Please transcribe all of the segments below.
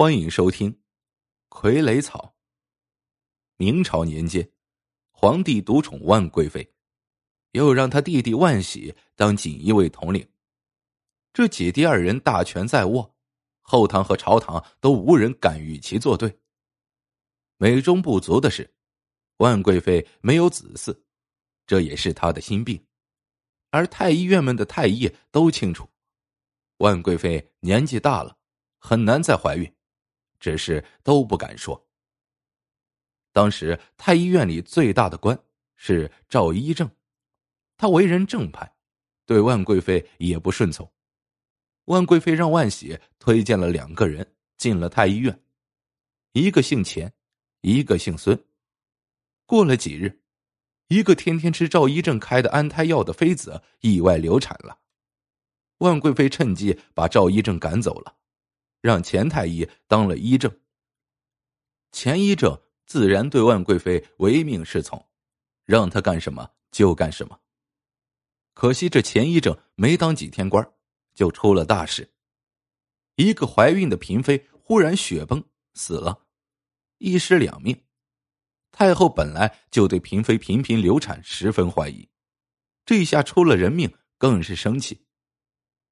欢迎收听《傀儡草》。明朝年间，皇帝独宠万贵妃，又让他弟弟万喜当锦衣卫统领。这姐弟二人大权在握，后堂和朝堂都无人敢与其作对。美中不足的是，万贵妃没有子嗣，这也是她的心病。而太医院们的太医都清楚，万贵妃年纪大了，很难再怀孕。只是都不敢说。当时太医院里最大的官是赵一正，他为人正派，对万贵妃也不顺从。万贵妃让万喜推荐了两个人进了太医院，一个姓钱，一个姓孙。过了几日，一个天天吃赵一正开的安胎药的妃子意外流产了，万贵妃趁机把赵一正赶走了。让钱太医当了医正，钱医正自然对万贵妃唯命是从，让他干什么就干什么。可惜这钱医正没当几天官，就出了大事。一个怀孕的嫔妃忽然血崩死了，一尸两命。太后本来就对嫔妃频频流产十分怀疑，这下出了人命，更是生气。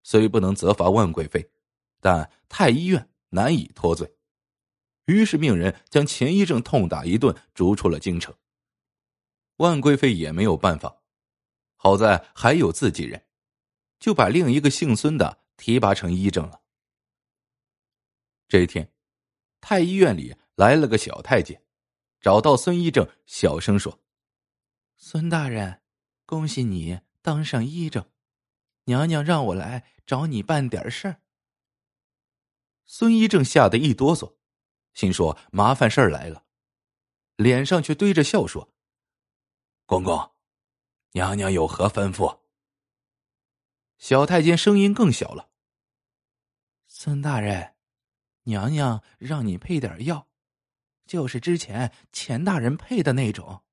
虽不能责罚万贵妃。但太医院难以脱罪，于是命人将钱医正痛打一顿，逐出了京城。万贵妃也没有办法，好在还有自己人，就把另一个姓孙的提拔成医正了。这一天，太医院里来了个小太监，找到孙医正，小声说：“孙大人，恭喜你当上医正，娘娘让我来找你办点事儿。”孙一正吓得一哆嗦，心说麻烦事儿来了，脸上却堆着笑说：“公公，娘娘有何吩咐？”小太监声音更小了：“孙大人，娘娘让你配点药，就是之前钱大人配的那种，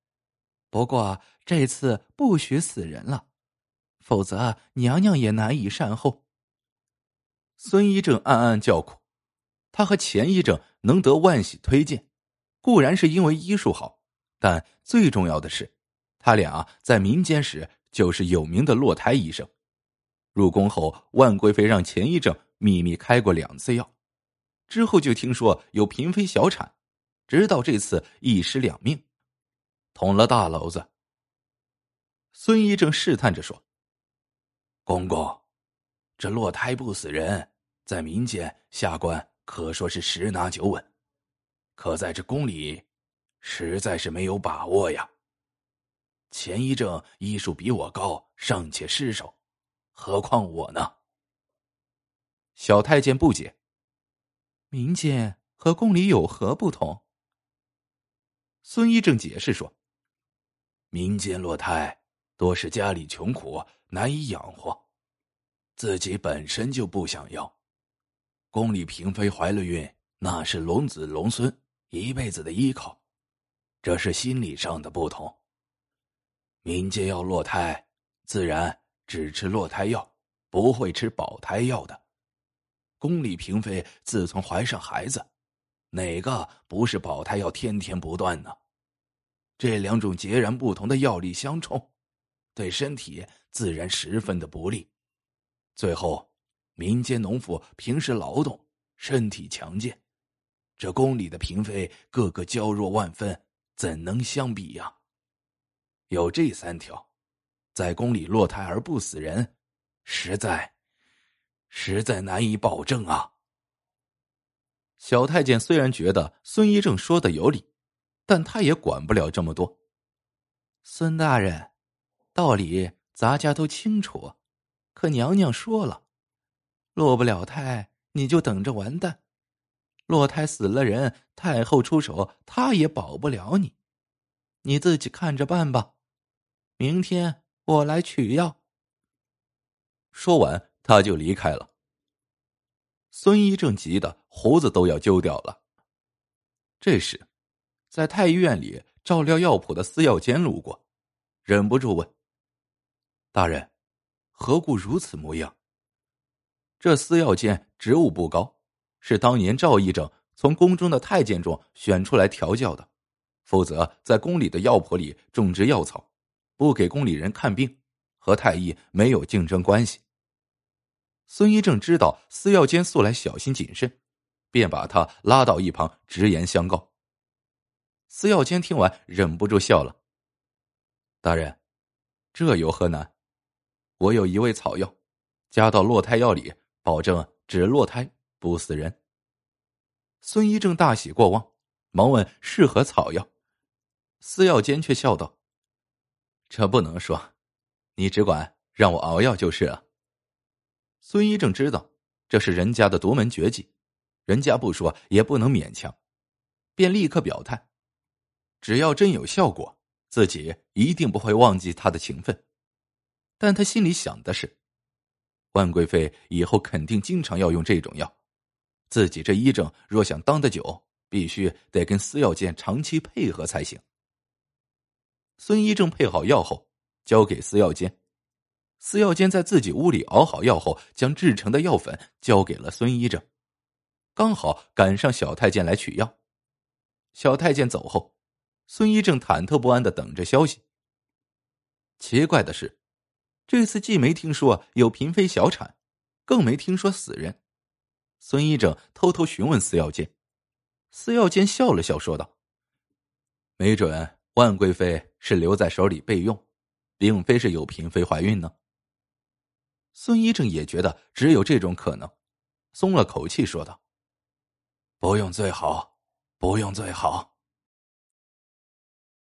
不过这次不许死人了，否则娘娘也难以善后。”孙一正暗暗叫苦。他和钱医正能得万喜推荐，固然是因为医术好，但最重要的是，他俩在民间时就是有名的落胎医生。入宫后，万贵妃让钱医正秘密开过两次药，之后就听说有嫔妃小产，直到这次一尸两命，捅了大娄子。孙医正试探着说：“公公，这落胎不死人，在民间下官。”可说是十拿九稳，可在这宫里，实在是没有把握呀。钱医正医术比我高，尚且失手，何况我呢？小太监不解：“民间和宫里有何不同？”孙医正解释说：“民间落胎多是家里穷苦，难以养活，自己本身就不想要。”宫里嫔妃怀了孕，那是龙子龙孙一辈子的依靠，这是心理上的不同。民间要落胎，自然只吃落胎药，不会吃保胎药的。宫里嫔妃自从怀上孩子，哪个不是保胎药天天不断呢？这两种截然不同的药力相冲，对身体自然十分的不利。最后。民间农妇平时劳动，身体强健，这宫里的嫔妃个个娇弱万分，怎能相比呀？有这三条，在宫里落胎而不死人，实在，实在难以保证啊。小太监虽然觉得孙一正说的有理，但他也管不了这么多。孙大人，道理咱家都清楚，可娘娘说了。落不了胎，你就等着完蛋；落胎死了人，太后出手，她也保不了你。你自己看着办吧。明天我来取药。说完，他就离开了。孙一正急得胡子都要揪掉了。这时，在太医院里照料药铺的司药监路过，忍不住问：“大人，何故如此模样？”这司药监职务不高，是当年赵医正从宫中的太监中选出来调教的，否则在宫里的药铺里种植药草，不给宫里人看病，和太医没有竞争关系。孙一正知道司药监素来小心谨慎，便把他拉到一旁直言相告。司药监听完忍不住笑了：“大人，这有何难？我有一味草药，加到落胎药里，保证只落胎不死人。”孙一正大喜过望，忙问是何草药。司药监却笑道：“这不能说，你只管让我熬药就是了。”孙一正知道这是人家的独门绝技，人家不说也不能勉强，便立刻表态：只要真有效果，自己一定不会忘记他的情分。但他心里想的是，万贵妃以后肯定经常要用这种药。自己这医正若想当得久，必须得跟司药监长期配合才行。孙医正配好药后，交给司药监。司药监在自己屋里熬好药后，将制成的药粉交给了孙医正。刚好赶上小太监来取药。小太监走后，孙医正忐忑不安的等着消息。奇怪的是，这次既没听说有嫔妃小产，更没听说死人。孙一正偷偷询问司药监，司药监笑了笑，说道：“没准万贵妃是留在手里备用，并非是有嫔妃怀孕呢。”孙一正也觉得只有这种可能，松了口气，说道：“不用最好，不用最好。”